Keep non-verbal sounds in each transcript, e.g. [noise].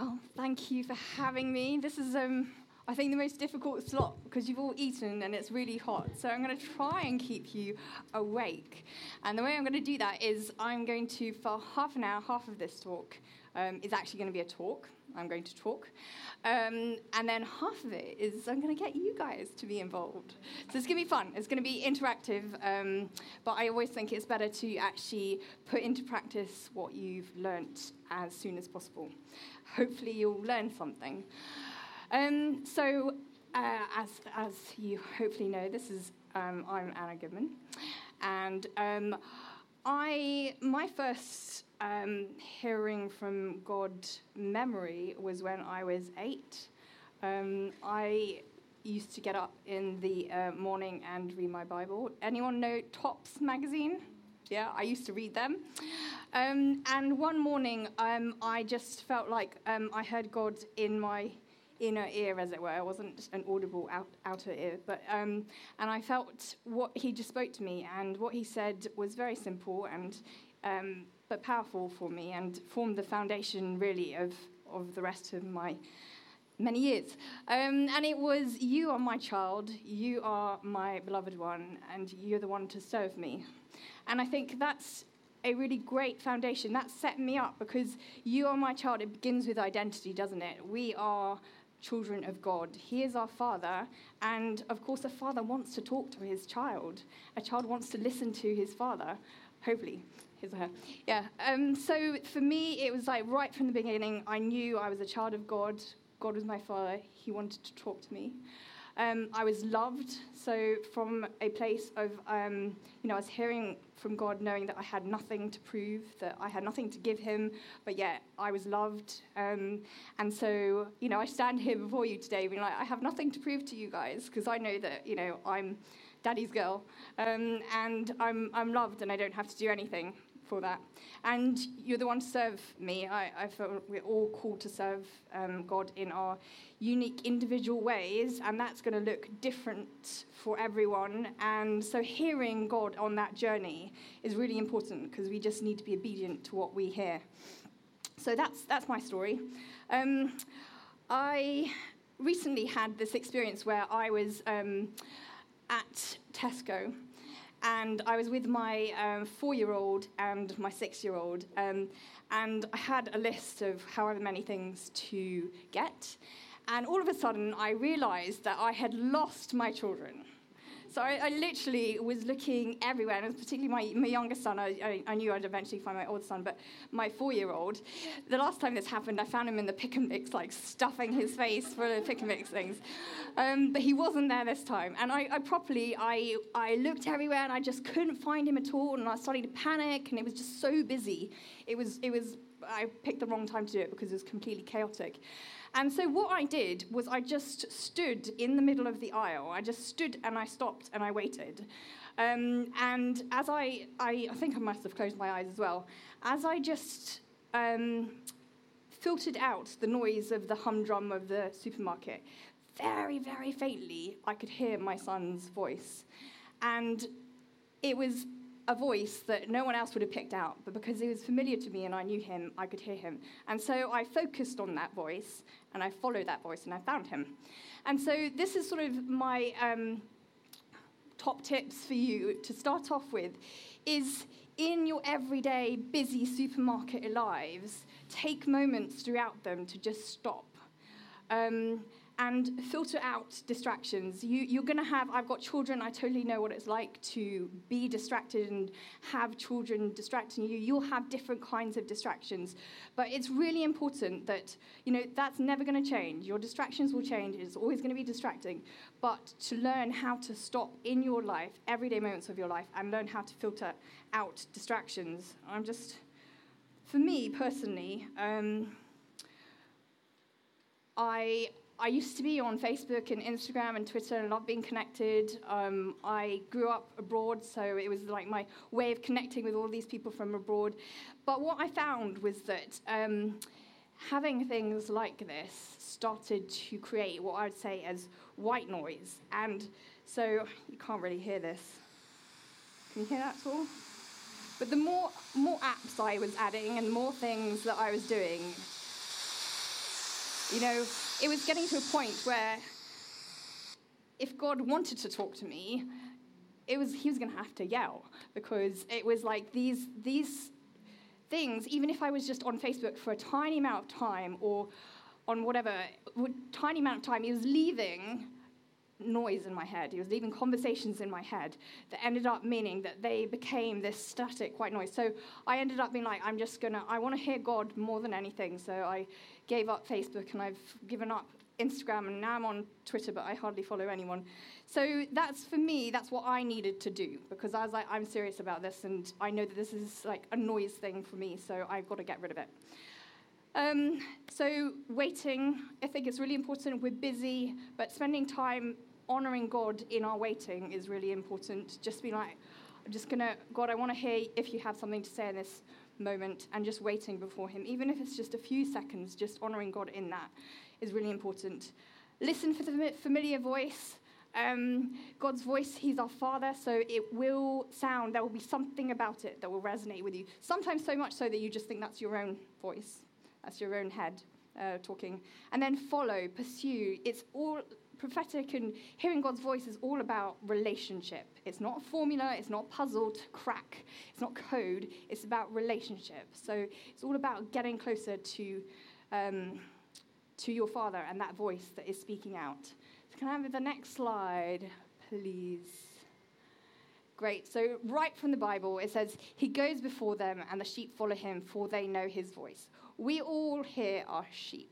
Well, thank you for having me. This is, um, I think, the most difficult slot because you've all eaten and it's really hot. So I'm going to try and keep you awake. And the way I'm going to do that is I'm going to, for half an hour, half of this talk um, is actually going to be a talk. I'm going to talk. Um, and then half of it is I'm going to get you guys to be involved. So it's going to be fun. It's going to be interactive. Um, but I always think it's better to actually put into practice what you've learnt as soon as possible. Hopefully, you'll learn something. Um, so, uh, as, as you hopefully know, this is um, I'm Anna Goodman. And um, I, my first um, hearing from God memory was when I was eight. Um, I used to get up in the uh, morning and read my Bible. Anyone know Topz magazine? Yeah, I used to read them. Um, and one morning, um, I just felt like um, I heard God in my inner ear, as it were. It wasn't an audible out, outer ear, but um, and I felt what he just spoke to me, and what he said was very simple and um, but powerful for me, and formed the foundation really of of the rest of my many years. Um, and it was, You are my child, you are my beloved one, and you're the one to serve me. And I think that's a really great foundation. That set me up because you are my child. It begins with identity, doesn't it? We are children of God. He is our father, and of course, a father wants to talk to his child. A child wants to listen to his father, hopefully. His or her. Yeah. Um, so for me, it was like right from the beginning, I knew I was a child of God. God was my father. He wanted to talk to me. Um, I was loved. So from a place of, um, you know, I was hearing from God, knowing that I had nothing to prove, that I had nothing to give Him, but yet I was loved. Um, and so, you know, I stand here before you today, being like, I have nothing to prove to you guys, because I know that, you know, I'm daddy's girl, um, and I'm I'm loved, and I don't have to do anything for that. And you're the one to serve me. I, I feel we're all called to serve um, God in our unique individual ways, and that's going to look different for everyone. And so, hearing God on that journey is really important because we just need to be obedient to what we hear. So, that's, that's my story. Um, I recently had this experience where I was um, at Tesco and I was with my um, four year old and my six year old, um, and I had a list of however many things to get. And all of a sudden, I realized that I had lost my children. So I, I, literally was looking everywhere, and it was particularly my, my youngest son. I, I, knew I'd eventually find my older son, but my four-year-old. The last time this happened, I found him in the pick and mix, like stuffing his face for the pick and mix things. Um, but he wasn't there this time, and I, I properly, I, I looked everywhere, and I just couldn't find him at all, and I started to panic, and it was just so busy. It was, it was. I picked the wrong time to do it because it was completely chaotic. And so what I did was I just stood in the middle of the aisle. I just stood and I stopped and I waited. Um, and as I, I, I, think I must have closed my eyes as well, as I just um, filtered out the noise of the humdrum of the supermarket, very, very faintly, I could hear my son's voice. And it was a voice that no one else would have picked out, but because he was familiar to me and I knew him, I could hear him. And so I focused on that voice and I followed that voice and I found him. And so this is sort of my um, top tips for you to start off with is in your everyday busy supermarket lives, take moments throughout them to just stop. Um, and filter out distractions. You, are going to have, I've got children, I totally know what it's like to be distracted and have children distracting you. You'll have different kinds of distractions. But it's really important that, you know, that's never going to change. Your distractions will change, it's always going to be distracting. But to learn how to stop in your life, everyday moments of your life, and learn how to filter out distractions. I'm just, for me personally, um, I I used to be on Facebook and Instagram and Twitter and love being connected. Um, I grew up abroad, so it was like my way of connecting with all these people from abroad. But what I found was that um, having things like this started to create what I would say as white noise. And so you can't really hear this. Can you hear that at all? But the more, more apps I was adding and more things that I was doing, You know, it was getting to a point where if God wanted to talk to me, it was he was going to have to yell because it was like these these things. Even if I was just on Facebook for a tiny amount of time or on whatever tiny amount of time, he was leaving noise in my head. He was leaving conversations in my head that ended up meaning that they became this static white noise. So I ended up being like, I'm just gonna, I want to hear God more than anything. So I gave up Facebook and I've given up Instagram and now I'm on Twitter, but I hardly follow anyone. So that's for me, that's what I needed to do because I was like, I'm serious about this and I know that this is like a noise thing for me, so I've got to get rid of it. Um, so waiting, I think it's really important. We're busy, but spending time honoring God in our waiting is really important. Just be like, I'm just gonna, God, I want to hear if you have something to say in this moment, and just waiting before Him, even if it's just a few seconds, just honoring God in that is really important. Listen for the familiar voice. Um, God's voice, He's our Father, so it will sound, there will be something about it that will resonate with you. Sometimes so much so that you just think that's your own voice, that's your own head uh, talking. And then follow, pursue. It's all prophetic and hearing God's voice is all about relationship. It's not a formula, it's not a puzzle to crack, it's not code, it's about relationship. So it's all about getting closer to. Um, to your Father and that voice that is speaking out. So can I have the next slide, please? Great. So, right from the Bible, it says, He goes before them, and the sheep follow him, for they know his voice. We all here are sheep.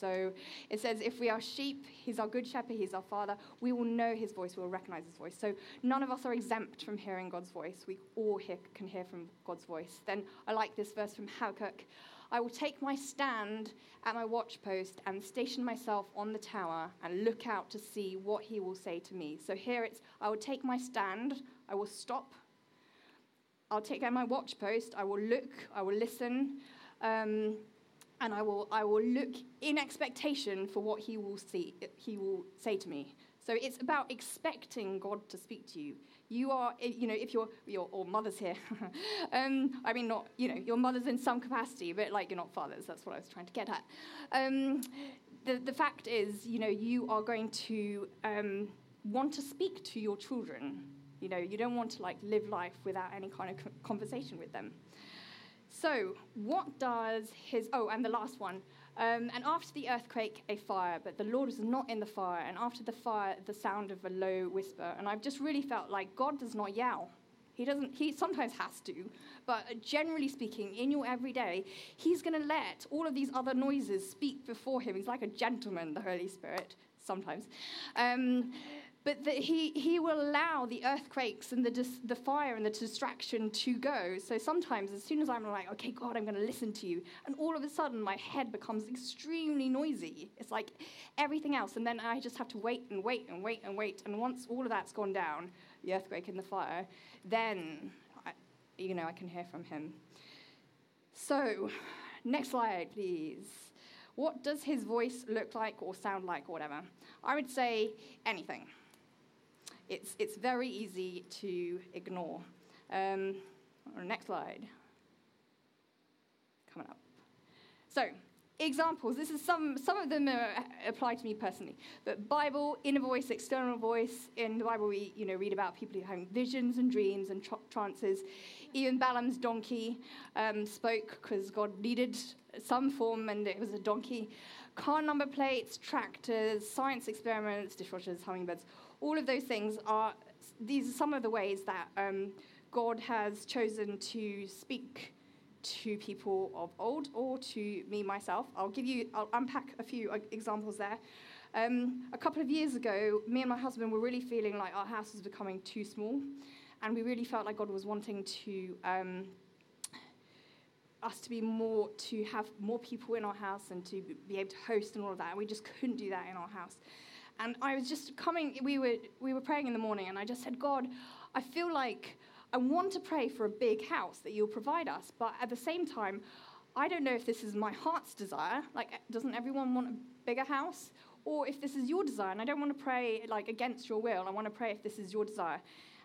So it says, if we are sheep, he's our good shepherd, he's our father, we will know his voice, we will recognize his voice. So none of us are exempt from hearing God's voice. We all hear, can hear from God's voice. Then I like this verse from Habakkuk I will take my stand at my watchpost and station myself on the tower and look out to see what he will say to me. So here it's I will take my stand, I will stop, I'll take out my watchpost, I will look, I will listen, um, and I will, I will look in expectation for what he will, see, he will say to me. So it's about expecting God to speak to you. You are, you know, if you're, your or mothers here, [laughs] um, I mean, not, you know, your mothers in some capacity, but like you're not fathers. That's what I was trying to get at. Um, the, the fact is, you know, you are going to um, want to speak to your children. You know, you don't want to like live life without any kind of conversation with them. So, what does his, oh, and the last one, um, and after the earthquake, a fire, but the Lord was not in the fire. And after the fire, the sound of a low whisper. And I've just really felt like God does not yell. He doesn't, he sometimes has to, but generally speaking, in your everyday, he's going to let all of these other noises speak before him. He's like a gentleman, the Holy Spirit, sometimes. Um, but that he, he will allow the earthquakes and the, dis, the fire and the distraction to go. So sometimes, as soon as I'm like, okay, God, I'm going to listen to you, and all of a sudden my head becomes extremely noisy. It's like everything else. And then I just have to wait and wait and wait and wait. And once all of that's gone down, the earthquake and the fire, then, I, you know, I can hear from him. So, next slide, please. What does his voice look like or sound like or whatever? I would say anything it's, it's very easy to ignore. Um, next slide. Coming up. So, examples. This is some, some of them apply to me personally. But Bible, inner voice, external voice. In the Bible, we you know, read about people who have visions and dreams and tra- trances. Even Balaam's donkey um, spoke because God needed some form and it was a donkey. Car number plates, tractors, science experiments, dishwashers, hummingbirds all of those things are, these are some of the ways that um, God has chosen to speak to people of old or to me myself. I'll give you, I'll unpack a few examples there. Um, a couple of years ago, me and my husband were really feeling like our house was becoming too small, and we really felt like God was wanting to um, us to be more, to have more people in our house and to be able to host and all of that. And we just couldn't do that in our house. And I was just coming, we were, we were praying in the morning, and I just said, God, I feel like I want to pray for a big house that you'll provide us, but at the same time, I don't know if this is my heart's desire. Like, doesn't everyone want a bigger house? Or if this is your desire, and I don't want to pray like against your will. I want to pray if this is your desire.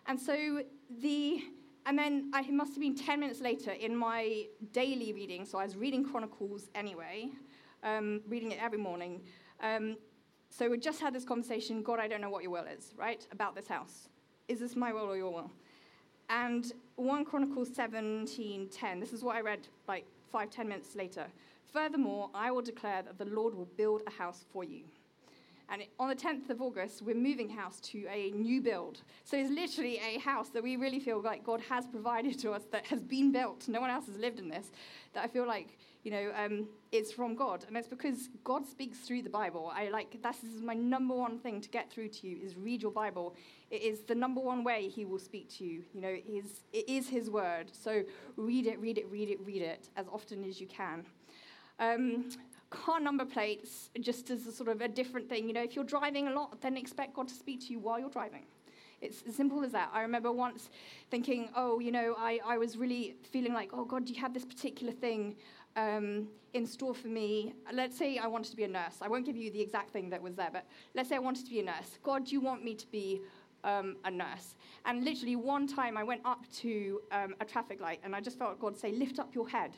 And so the, and then I, it must have been 10 minutes later in my daily reading, so I was reading Chronicles anyway, um, reading it every morning. Um, so we just had this conversation God, I don't know what your will is, right? About this house. Is this my will or your will? And 1 Chronicles 17 10, this is what I read like five, ten minutes later. Furthermore, I will declare that the Lord will build a house for you. And on the 10th of August, we're moving house to a new build. So it's literally a house that we really feel like God has provided to us that has been built. No one else has lived in this. That I feel like, you know, um, it's from God. And it's because God speaks through the Bible. I like, this is my number one thing to get through to you is read your Bible. It is the number one way he will speak to you. You know, it is, it is his word. So read it, read it, read it, read it as often as you can. Um, car number plates just as a sort of a different thing. You know, if you're driving a lot, then expect God to speak to you while you're driving. It's as simple as that. I remember once thinking, oh, you know, I, I was really feeling like, oh, God, you have this particular thing um, in store for me? Let's say I wanted to be a nurse. I won't give you the exact thing that was there, but let's say I wanted to be a nurse. God, do you want me to be um, a nurse? And literally, one time I went up to um, a traffic light and I just felt God say, lift up your head.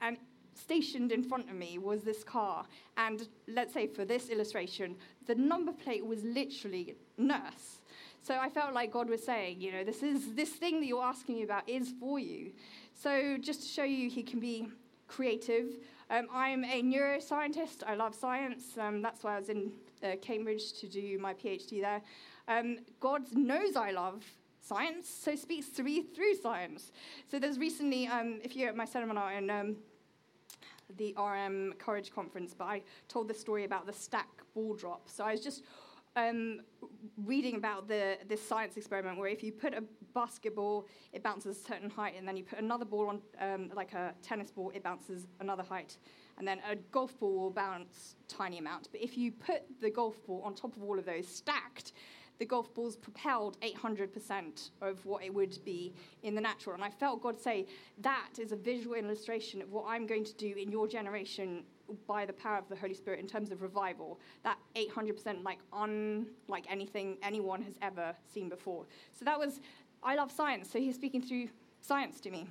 And stationed in front of me was this car. And let's say for this illustration, the number plate was literally nurse. So I felt like God was saying, you know, this is this thing that you're asking me about is for you. So just to show you, He can be creative. Um, I'm a neuroscientist. I love science. Um, that's why I was in uh, Cambridge to do my PhD there. Um, God knows I love science, so speaks to me through science. So there's recently, um, if you're at my seminar in um, the RM Courage Conference, but I told the story about the stack ball drop. So I was just um, reading about the, this science experiment where if you put a basketball, it bounces a certain height, and then you put another ball on, um, like a tennis ball, it bounces another height. And then a golf ball will bounce tiny amount. But if you put the golf ball on top of all of those stacked, the golf ball's propelled 800% of what it would be in the natural. And I felt God say, that is a visual illustration of what I'm going to do in your generation by the power of the Holy Spirit in terms of revival. That 800% like unlike anything anyone has ever seen before. So that was, I love science, so he's speaking through science to me.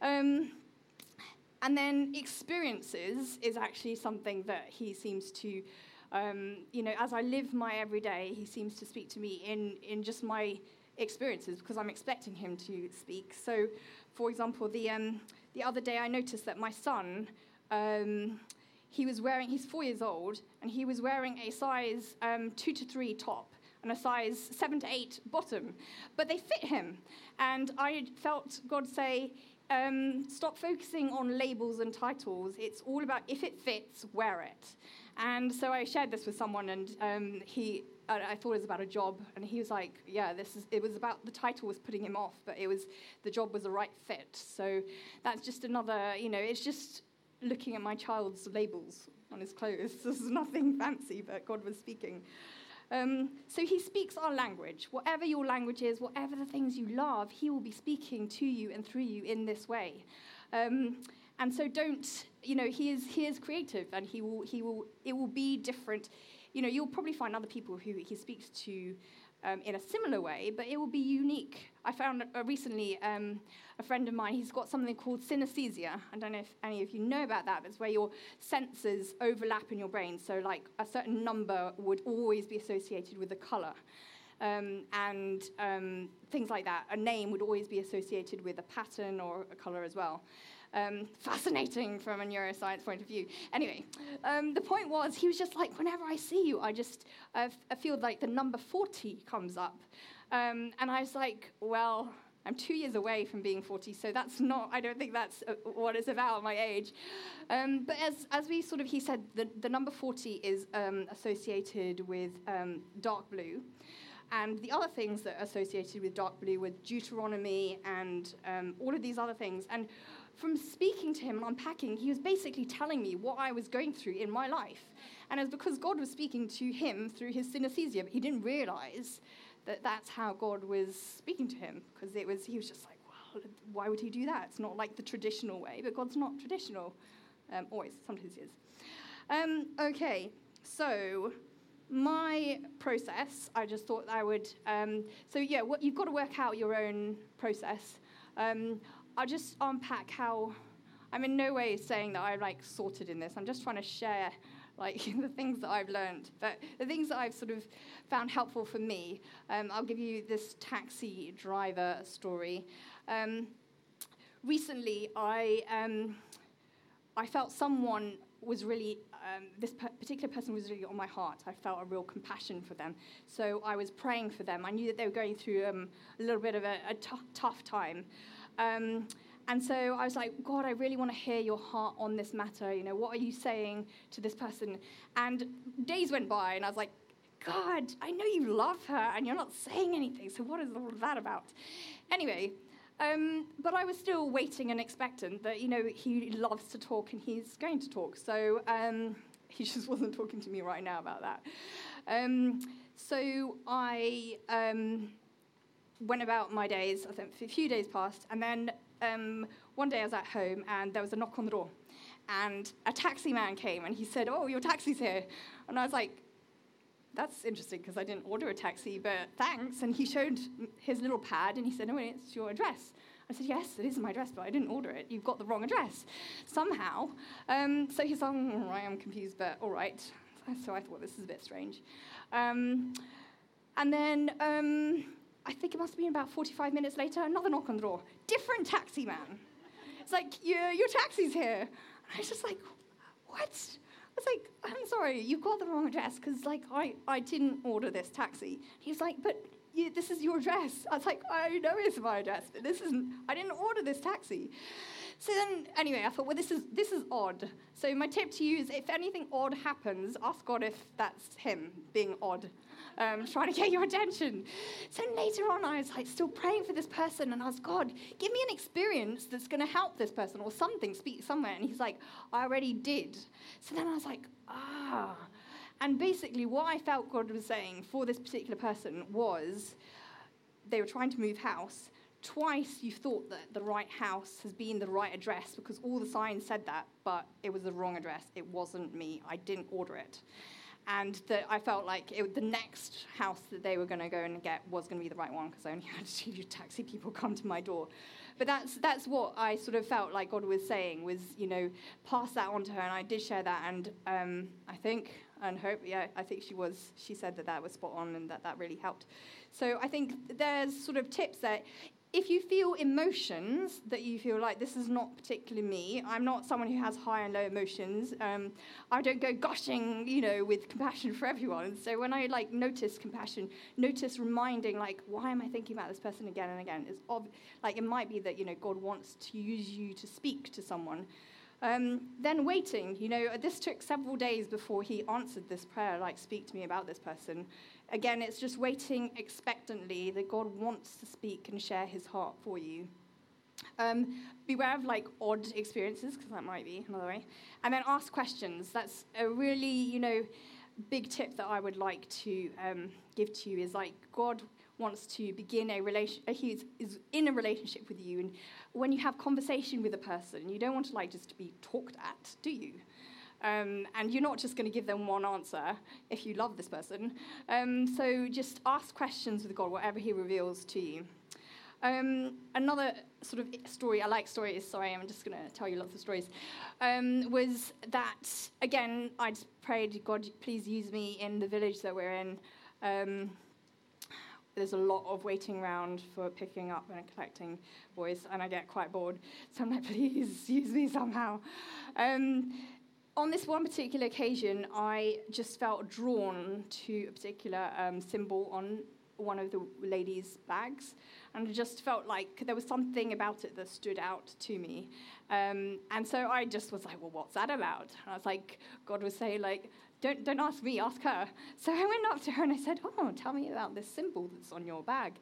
Um, and then experiences is actually something that he seems to um, you know, as I live my everyday, he seems to speak to me in, in just my experiences because I'm expecting him to speak. So, for example, the, um, the other day I noticed that my son, um, he was wearing, he's four years old, and he was wearing a size um, two to three top and a size seven to eight bottom, but they fit him. And I felt God say, um, stop focusing on labels and titles. It's all about if it fits, wear it. And so I shared this with someone, and um, he, uh, I thought it was about a job, and he was like, "Yeah, this is." It was about the title was putting him off, but it was the job was the right fit. So that's just another, you know, it's just looking at my child's labels on his clothes. [laughs] This is nothing fancy, but God was speaking. Um, so he speaks our language. Whatever your language is, whatever the things you love, he will be speaking to you and through you in this way. Um, and so don't, you know, he is, he is creative and he will, he will, it will be different. You know, you'll probably find other people who he speaks to um, in a similar way, but it will be unique. I found uh, recently um, a friend of mine, he's got something called synesthesia. I don't know if any of you know about that, but it's where your senses overlap in your brain. So, like, a certain number would always be associated with a color. Um, and um, things like that. A name would always be associated with a pattern or a color as well. Um, fascinating from a neuroscience point of view. Anyway, um, the point was, he was just like, whenever I see you, I just I feel like the number 40 comes up. Um, and I was like, well, I'm two years away from being 40, so that's not, I don't think that's uh, what it's about, my age. Um, but as, as we sort of, he said, the, the number 40 is um, associated with um, dark blue. And the other things that are associated with dark blue were Deuteronomy and um, all of these other things. And from speaking to him and unpacking, he was basically telling me what I was going through in my life. And it was because God was speaking to him through his synesthesia, but he didn't realize that that's how God was speaking to him because it was he was just like, well, why would he do that? It's not like the traditional way, but God's not traditional. Um, always, sometimes he is. Um, okay, so my process, I just thought I would. Um, so yeah, what, you've got to work out your own process. Um, I'll just unpack how I'm in no way saying that I'm like sorted in this. I'm just trying to share like [laughs] the things that I've learned. But the things that I've sort of found helpful for me, um, I'll give you this taxi driver story. Um, recently, I, um, I felt someone was really, um, this particular person was really on my heart. I felt a real compassion for them. So I was praying for them. I knew that they were going through um, a little bit of a, a t- tough time. Um, and so I was like, God, I really want to hear your heart on this matter. You know, what are you saying to this person? And days went by, and I was like, God, I know you love her, and you're not saying anything. So what is all that about? Anyway, um, but I was still waiting and expectant that, you know, he loves to talk and he's going to talk. So um, [laughs] he just wasn't talking to me right now about that. Um, so I um, went about my days, I think a few days passed, and then um, one day I was at home and there was a knock on the door. And a taxi man came and he said, Oh, your taxi's here. And I was like, That's interesting because I didn't order a taxi, but thanks. And he showed his little pad and he said, Oh, it's your address. I said, Yes, it is my address, but I didn't order it. You've got the wrong address somehow. Um, so he's like, All right, I'm confused, but all right. So I thought this is a bit strange. Um, and then um, I think it must have been about 45 minutes later, another knock on the door. Different taxi man. It's like, your, your taxi's here. And I was just like, what? I was like, I'm sorry, you've got the wrong address because, like, I, I didn't order this taxi. He was like, but you, this is your address. I was like, I know it's my address, but this isn't, I didn't order this taxi. So then, anyway, I thought, well, this is, this is odd. So my tip to you is if anything odd happens, ask God if that's him being odd um, trying to get your attention. So later on, I was like still praying for this person, and I was, God, give me an experience that's going to help this person or something, speak somewhere. And he's like, I already did. So then I was like, ah. And basically, what I felt God was saying for this particular person was they were trying to move house. Twice you thought that the right house has been the right address because all the signs said that, but it was the wrong address. It wasn't me. I didn't order it and that I felt like it, the next house that they were going to go and get was going to be the right one because I only [laughs] had two taxi people come to my door. But that's that's what I sort of felt like God was saying was you know pass that on to her, and I did share that, and um, I think and hope yeah I think she was she said that that was spot on and that that really helped. So I think there's sort of tips that if you feel emotions that you feel like this is not particularly me, I'm not someone who has high and low emotions. Um, I don't go gushing, you know, with compassion for everyone. So when I like notice compassion, notice reminding, like, why am I thinking about this person again and again? It's ob- like it might be that you know God wants to use you to speak to someone. Um, then waiting, you know, this took several days before he answered this prayer, like, speak to me about this person. Again, it's just waiting expectantly that God wants to speak and share his heart for you. Um, beware of like odd experiences, because that might be another way. And then ask questions. That's a really, you know, big tip that I would like to um, give to you is like, God wants to begin a relation, he is in a relationship with you. And when you have conversation with a person, you don't want to like just to be talked at, do you? Um, and you're not just going to give them one answer if you love this person. Um, so just ask questions with God, whatever He reveals to you. Um, another sort of story, I like stories, sorry, I'm just going to tell you lots of stories, um, was that, again, I just prayed, God, please use me in the village that we're in. Um, there's a lot of waiting around for picking up and collecting boys, and I get quite bored. So I'm like, [laughs] please use me somehow. On this one particular occasion, I just felt drawn to a particular um, symbol on one of the ladies' bags, and I just felt like there was something about it that stood out to me. Um, and so I just was like, well, what's that about? And I was like, God was saying, like, don't, don't ask me, ask her. So I went up to her and I said, Oh, tell me about this symbol that's on your bag.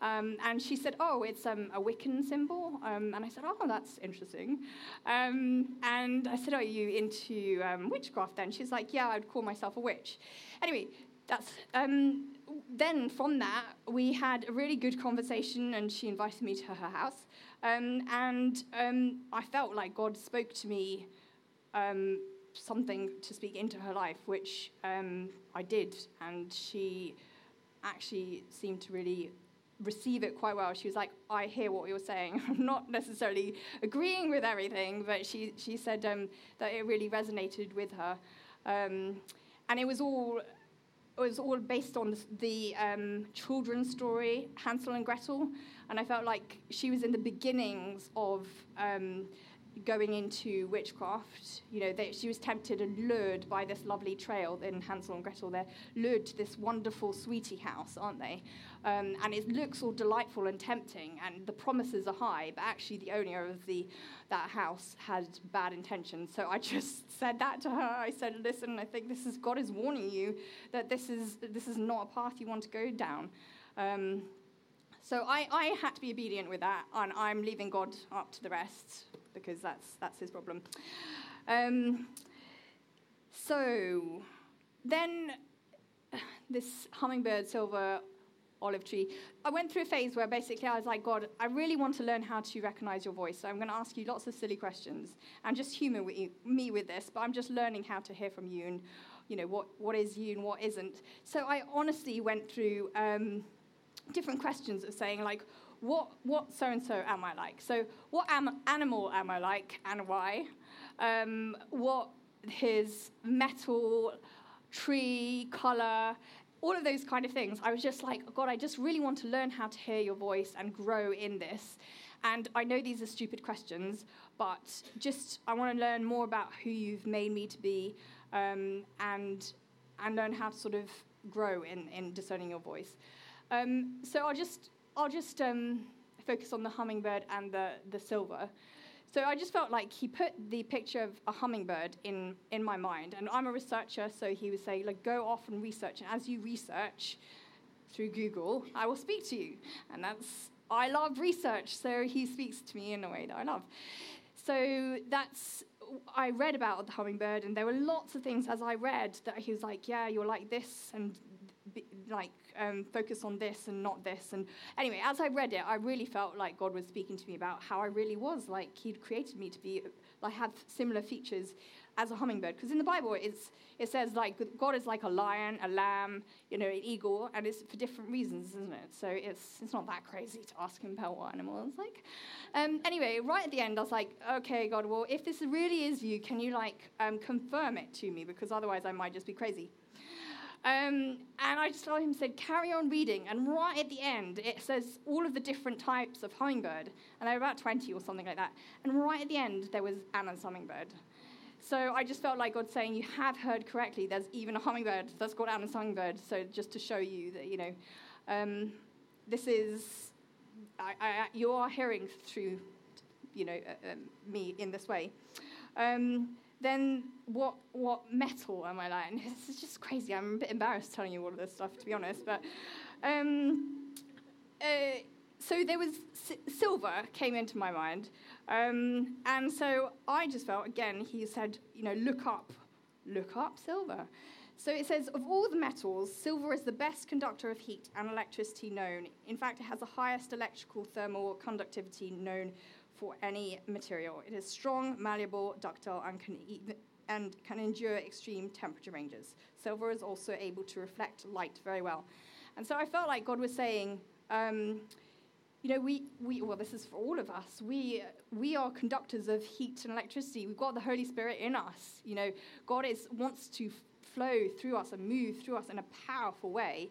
Um, and she said, Oh, it's um, a Wiccan symbol. Um, and I said, Oh, that's interesting. Um, and I said, Are you into um, witchcraft then? She's like, Yeah, I'd call myself a witch. Anyway, that's. Um, then from that, we had a really good conversation, and she invited me to her house. and I felt like God spoke to me something to speak into her life, which um, I did, and she actually seemed to really receive it quite well. She was like, I hear what you're saying. [laughs] I'm not necessarily agreeing with everything, but she, she said um, that it really resonated with her. Um, and it was all it was all based on the um, children's story, Hansel and Gretel, and I felt like she was in the beginnings of um, going into witchcraft. You know, they, she was tempted and lured by this lovely trail in Hansel and Gretel. They're lured to this wonderful sweetie house, aren't they? Um, and it looks all delightful and tempting, and the promises are high, but actually the owner of the that house had bad intentions. So I [laughs] just said that to her. I said, "Listen, I think this is God is warning you that this is this is not a path you want to go down." Um, so I, I had to be obedient with that, and I'm leaving God up to the rest because that's that's his problem. Um, so then [sighs] this hummingbird silver olive tree. I went through a phase where basically I was like, God, I really want to learn how to recognize your voice. So I'm going to ask you lots of silly questions and just humor with you, me with this. But I'm just learning how to hear from you and, you know, what, what is you and what isn't. So I honestly went through um, different questions of saying, like, what, what so and so am I like? So, what am, animal am I like and why? Um, what his metal, tree, color, all of those kind of things. I was just like, God, I just really want to learn how to hear your voice and grow in this. And I know these are stupid questions, but just I want to learn more about who you've made me to be um, and, and learn how to sort of grow in, in discerning your voice. Um, so I'll just, I'll just um, focus on the hummingbird and the, the silver. So I just felt like he put the picture of a hummingbird in, in my mind. And I'm a researcher, so he would say, like, go off and research. And as you research through Google, I will speak to you. And that's, I love research, so he speaks to me in a way that I love. So that's, I read about the hummingbird, and there were lots of things as I read that he was like, yeah, you're like this, and like um, focus on this and not this. And anyway, as I read it, I really felt like God was speaking to me about how I really was. Like He'd created me to be, like, have similar features as a hummingbird. Because in the Bible, it's, it says like God is like a lion, a lamb, you know, an eagle, and it's for different reasons, isn't it? So it's it's not that crazy to ask him about what animal it's like. Um, anyway, right at the end, I was like, okay, God, well, if this really is you, can you like um, confirm it to me? Because otherwise, I might just be crazy. Um, and I just told him, said, carry on reading. And right at the end, it says all of the different types of hummingbird. And there were about 20 or something like that. And right at the end, there was Anna's hummingbird. So I just felt like God saying, you have heard correctly. There's even a hummingbird that's called Anna's hummingbird. So just to show you that, you know, um, this is, I, I, you are hearing through, you know, uh, um, me in this way. Um, then what, what metal am I like? And [laughs] is just crazy. I'm a bit embarrassed telling you all of this stuff, to be honest. But um, uh, so there was silver came into my mind, um, and so I just felt again. He said, you know, look up, look up silver. So it says, of all the metals, silver is the best conductor of heat and electricity known. In fact, it has the highest electrical thermal conductivity known for any material. It is strong, malleable, ductile, and can, even, and can endure extreme temperature ranges. Silver is also able to reflect light very well. And so I felt like God was saying, um, you know, we, we, well, this is for all of us. We, we are conductors of heat and electricity. We've got the Holy Spirit in us. You know, God is, wants to flow through us and move through us in a powerful way.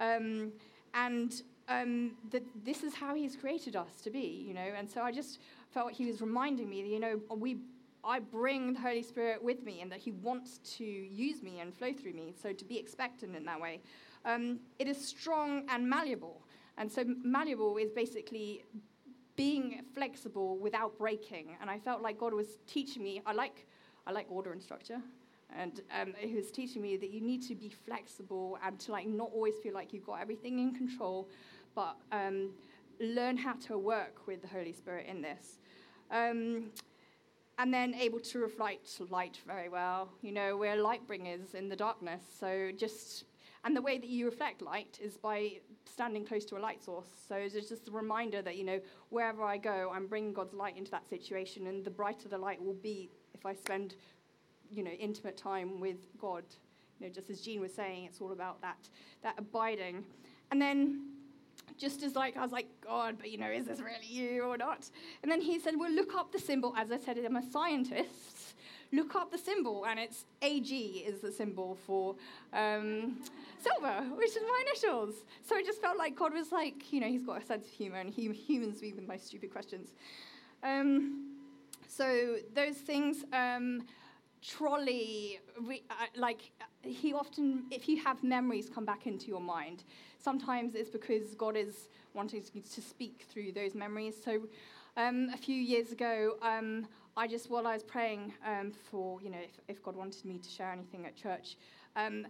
Um, and um, that this is how He's created us to be, you know. And so I just felt like He was reminding me that, you know, we, I bring the Holy Spirit with me and that He wants to use me and flow through me. So to be expectant in that way. Um, it is strong and malleable. And so malleable is basically being flexible without breaking. And I felt like God was teaching me. I like, I like order and structure. And um, he was teaching me that you need to be flexible and to like not always feel like you've got everything in control, but um, learn how to work with the Holy Spirit in this. Um, and then able to reflect light very well. You know, we're light bringers in the darkness. So just, and the way that you reflect light is by standing close to a light source. So it's just a reminder that, you know, wherever I go, I'm bringing God's light into that situation. And the brighter the light will be if I spend, you know, intimate time with God. You know, just as Jean was saying, it's all about that, that abiding. And then just as like I was like, God, but you know, is this really you or not? And then he said, Well, look up the symbol. As I said, I'm a scientist. Look up the symbol, and it's AG is the symbol for um, silver, which is my initials. So I just felt like God was like, you know, he's got a sense of humor, and he humans me with my stupid questions. Um, so those things. Um, trolley, re, uh, like he often, if you have memories come back into your mind, sometimes it's because God is wanting to speak through those memories. So um, a few years ago, um, I just, while I was praying um, for, you know, if, if, God wanted me to share anything at church, um,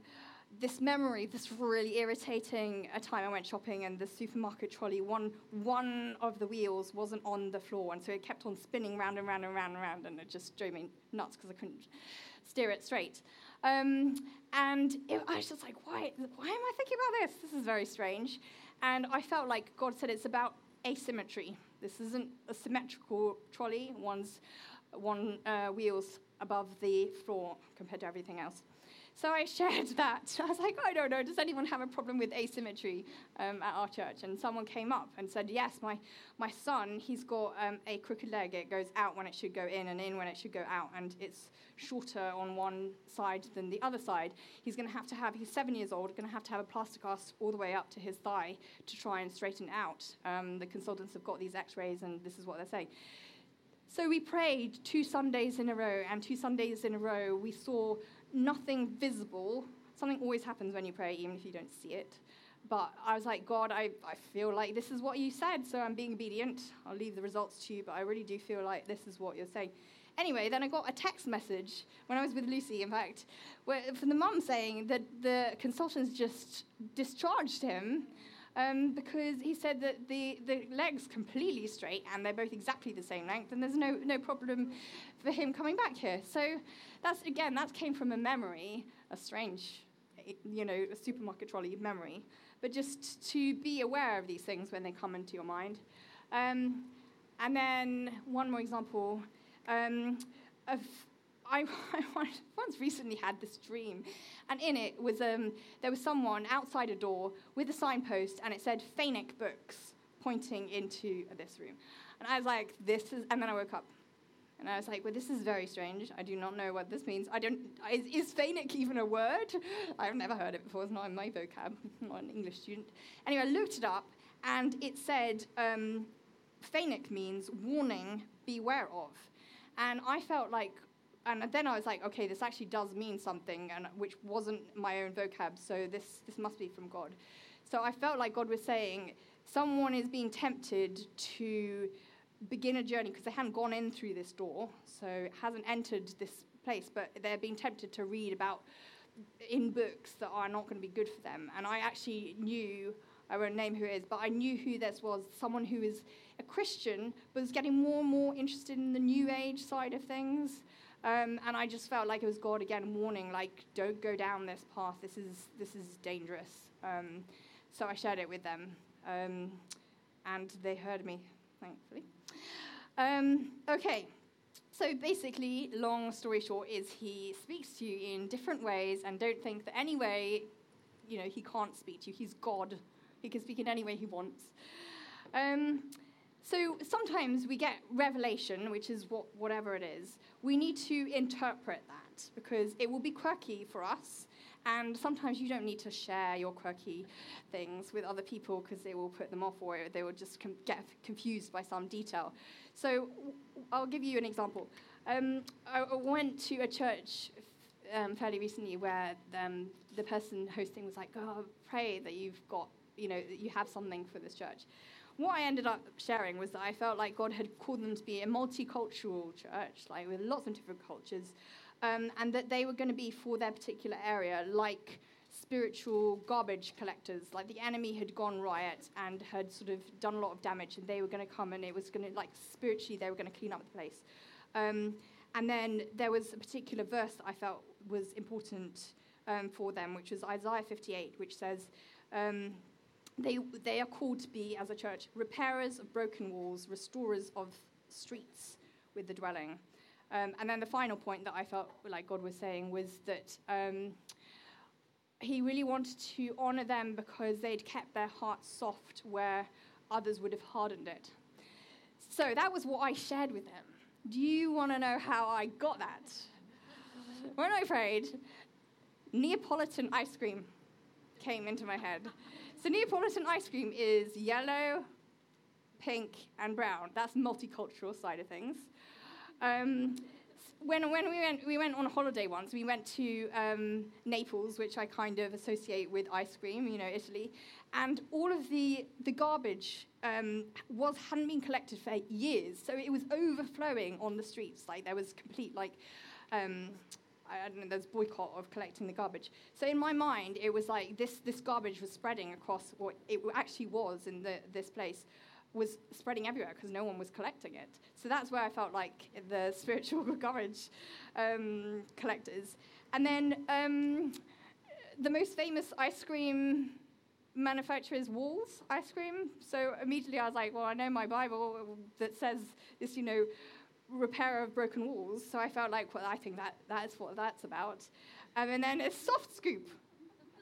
this memory, this really irritating a time I went shopping and the supermarket trolley, one, one of the wheels wasn't on the floor, and so it kept on spinning round and round and round and round, and it just drove me nuts because I couldn't steer it straight. Um, and it, I was just like, why, why am I thinking about this? This is very strange. And I felt like God said it's about asymmetry. This isn't a symmetrical trolley. One's one uh, wheels above the floor compared to everything else. So I shared that. [laughs] I was like, I don't know, does anyone have a problem with asymmetry um, at our church? And someone came up and said, Yes, my, my son, he's got um, a crooked leg. It goes out when it should go in and in when it should go out. And it's shorter on one side than the other side. He's going to have to have, he's seven years old, going to have to have a plaster cast all the way up to his thigh to try and straighten out. Um, the consultants have got these x rays, and this is what they're saying. So we prayed two Sundays in a row, and two Sundays in a row, we saw nothing visible. Something always happens when you pray, even if you don't see it. But I was like, God, I, I feel like this is what you said, so I'm being obedient. I'll leave the results to you, but I really do feel like this is what you're saying. Anyway, then I got a text message when I was with Lucy, in fact, where, from the mum saying that the consultants just discharged him um, because he said that the, the leg's completely straight and they're both exactly the same length, and there's no, no problem for him coming back here. So that's, again, that came from a memory, a strange, you know, a supermarket trolley memory, but just to be aware of these things when they come into your mind. Um, and then one more example um, of I, [laughs] I, once recently had this dream, and in it was um, there was someone outside a door with a signpost, and it said Fanic Books, pointing into this room. And I was like, "This is," and then I woke up, and I was like, "Well, this is very strange. I do not know what this means. I don't. Is, is Fanic even a word? [laughs] I've never heard it before. It's not in my vocab. I'm [laughs] not an English student. Anyway, I looked it up, and it said um, means warning, beware of. And I felt like, and then I was like, okay, this actually does mean something, and which wasn't my own vocab, so this, this must be from God. So I felt like God was saying, someone is being tempted to begin a journey because they hadn't gone in through this door, so it hasn't entered this place, but they're being tempted to read about in books that are not going to be good for them. And I actually knew, I won't name who it is, but I knew who this was, someone who is a Christian, but was getting more and more interested in the New Age side of things. Um, and I just felt like it was God again warning, like, don't go down this path. This is this is dangerous. Um, so I shared it with them, um, and they heard me, thankfully. Um, okay, so basically, long story short, is he speaks to you in different ways, and don't think that any way, you know, he can't speak to you. He's God. He can speak in any way he wants. So sometimes we get revelation, which is what, whatever it is. We need to interpret that because it will be quirky for us. And sometimes you don't need to share your quirky things with other people because they will put them off or they will just com- get confused by some detail. So I'll give you an example. Um, I went to a church um, fairly recently where um, the person hosting was like, "Oh, pray that you've got, you know, that you have something for this church." What I ended up sharing was that I felt like God had called them to be a multicultural church, like with lots of different cultures, um, and that they were going to be for their particular area, like spiritual garbage collectors. Like the enemy had gone riot and had sort of done a lot of damage, and they were going to come and it was going to, like, spiritually, they were going to clean up the place. Um, and then there was a particular verse that I felt was important um, for them, which was Isaiah 58, which says, um, they, they are called to be, as a church, repairers of broken walls, restorers of streets with the dwelling. Um, and then the final point that I felt like God was saying was that um, he really wanted to honor them because they'd kept their hearts soft where others would have hardened it. So that was what I shared with them. Do you want to know how I got that? when I prayed, Neapolitan ice cream came into my head. So, Neapolitan ice cream is yellow, pink, and brown. That's multicultural side of things. Um, when, when we, went, we went on a holiday once, we went to um, Naples, which I kind of associate with ice cream, you know, Italy, and all of the, the garbage um, was, hadn't been collected for years, so it was overflowing on the streets. Like, there was complete, like, um, I don't know, there's boycott of collecting the garbage. So in my mind, it was like this, this garbage was spreading across what it actually was in the, this place, was spreading everywhere because no one was collecting it. So that's where I felt like the [laughs] spiritual garbage um, collectors. And then um, the most famous ice cream manufacturer is Wall's ice cream. So immediately I was like, well, I know my Bible that says this, you know, repair of broken walls. So I felt like, well, I think that that's what that's about. Um, and then a soft scoop.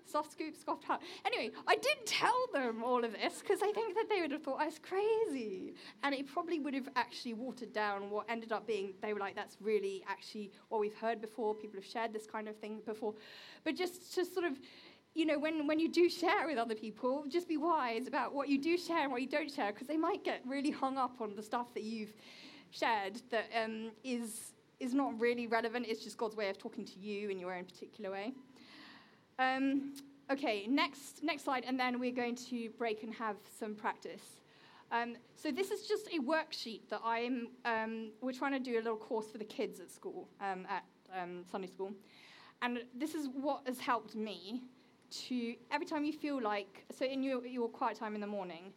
Soft scoop, soft heart. Anyway, I did tell them all of this because I think that they would have thought I was crazy. And it probably would have actually watered down what ended up being, they were like, that's really actually what we've heard before. People have shared this kind of thing before. But just to sort of, you know, when, when you do share with other people, just be wise about what you do share and what you don't share because they might get really hung up on the stuff that you've shared that um, is, is not really relevant. It's just God's way of talking to you in your own particular way. Um, okay, next, next slide, and then we're going to break and have some practice. Um, so this is just a worksheet that I'm, um, we're trying to do a little course for the kids at school, um, at um, Sunday school. And this is what has helped me to, every time you feel like, so in your, your quiet time in the morning,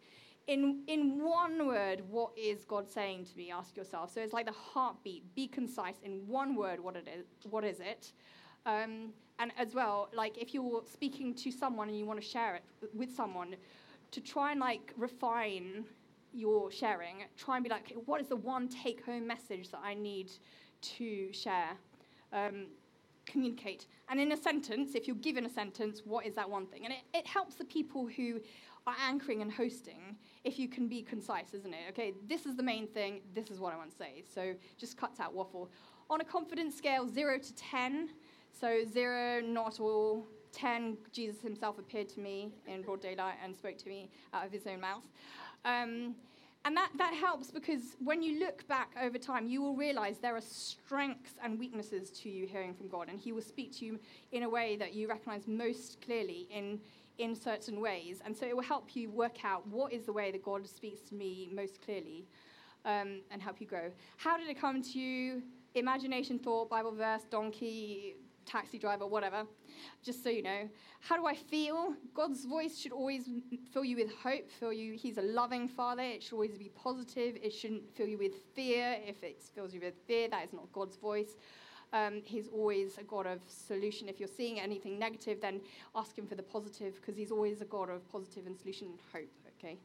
in, in one word, what is God saying to me? Ask yourself. So it's like the heartbeat. Be concise in one word. What it is? What is it? Um, and as well, like if you're speaking to someone and you want to share it with someone, to try and like refine your sharing. Try and be like, okay, what is the one take-home message that I need to share? Um, communicate. And in a sentence, if you're given a sentence, what is that one thing? And it, it helps the people who are anchoring and hosting if you can be concise, isn't it? Okay, this is the main thing, this is what I want to say. So just cuts out waffle. On a confidence scale, zero to 10, so zero, not all, 10, Jesus himself appeared to me in broad daylight and spoke to me out of his own mouth. Um, and that, that helps because when you look back over time, you will realize there are strengths and weaknesses to you hearing from God. And He will speak to you in a way that you recognize most clearly in, in certain ways. And so it will help you work out what is the way that God speaks to me most clearly um, and help you grow. How did it come to you? Imagination, thought, Bible verse, donkey, taxi driver, whatever. Just so you know. How do I feel? God's voice should always fill you with hope, fill you, He's a loving Father. It should always be positive. It shouldn't fill you with fear. If it fills you with fear, that is not God's voice. Um, he's always a God of solution. If you're seeing anything negative, then ask Him for the positive, because He's always a God of positive and solution and hope. Okay.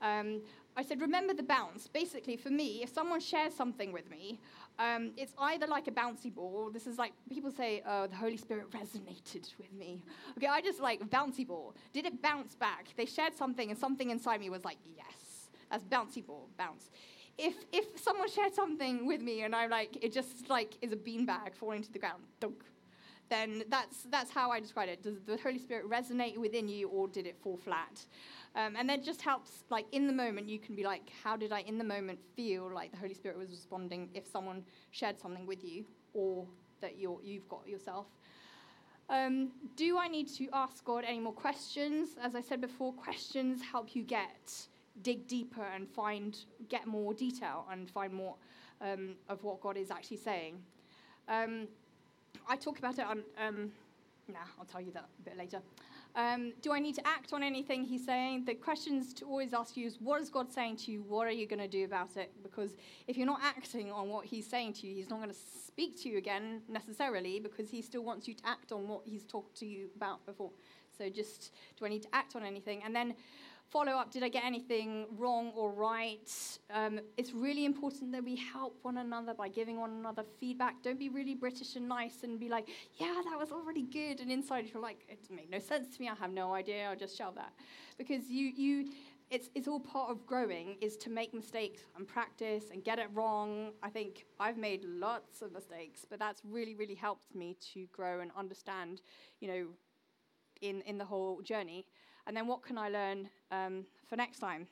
Um, I said, remember the bounce. Basically, for me, if someone shares something with me, um, it's either like a bouncy ball. This is like people say, oh, the Holy Spirit resonated with me. Okay, I just like bouncy ball. Did it bounce back? They shared something, and something inside me was like, yes, that's bouncy ball, bounce if if someone shared something with me and I'm like, it just like is a beanbag falling to the ground, dunk, then that's that's how I describe it. Does the Holy Spirit resonate within you, or did it fall flat? Um, and that just helps, like in the moment, you can be like, how did I in the moment feel like the Holy Spirit was responding if someone shared something with you, or that you're, you've got yourself. Um, do I need to ask God any more questions? As I said before, questions help you get dig deeper and find, get more detail and find more um, of what God is actually saying. Um, I talk about it on, um, nah, I'll tell you that a bit later. Um, do I need to act on anything he's saying? The questions to always ask you is what is God saying to you? What are you going to do about it? Because if you're not acting on what he's saying to you, he's not going to speak to you again necessarily because he still wants you to act on what he's talked to you about before. So just do I need to act on anything? And then follow up did I get anything wrong or right? Um, it's really important that we help one another by giving one another feedback. Don't be really British and nice and be like, yeah, that was already good. And inside you're like, it made no sense to me. I have no idea. I'll just shelve that. Because you, you, it's, it's all part of growing is to make mistakes and practice and get it wrong. I think I've made lots of mistakes, but that's really, really helped me to grow and understand, you know, in, in the whole journey. And then what can I learn um, for next time?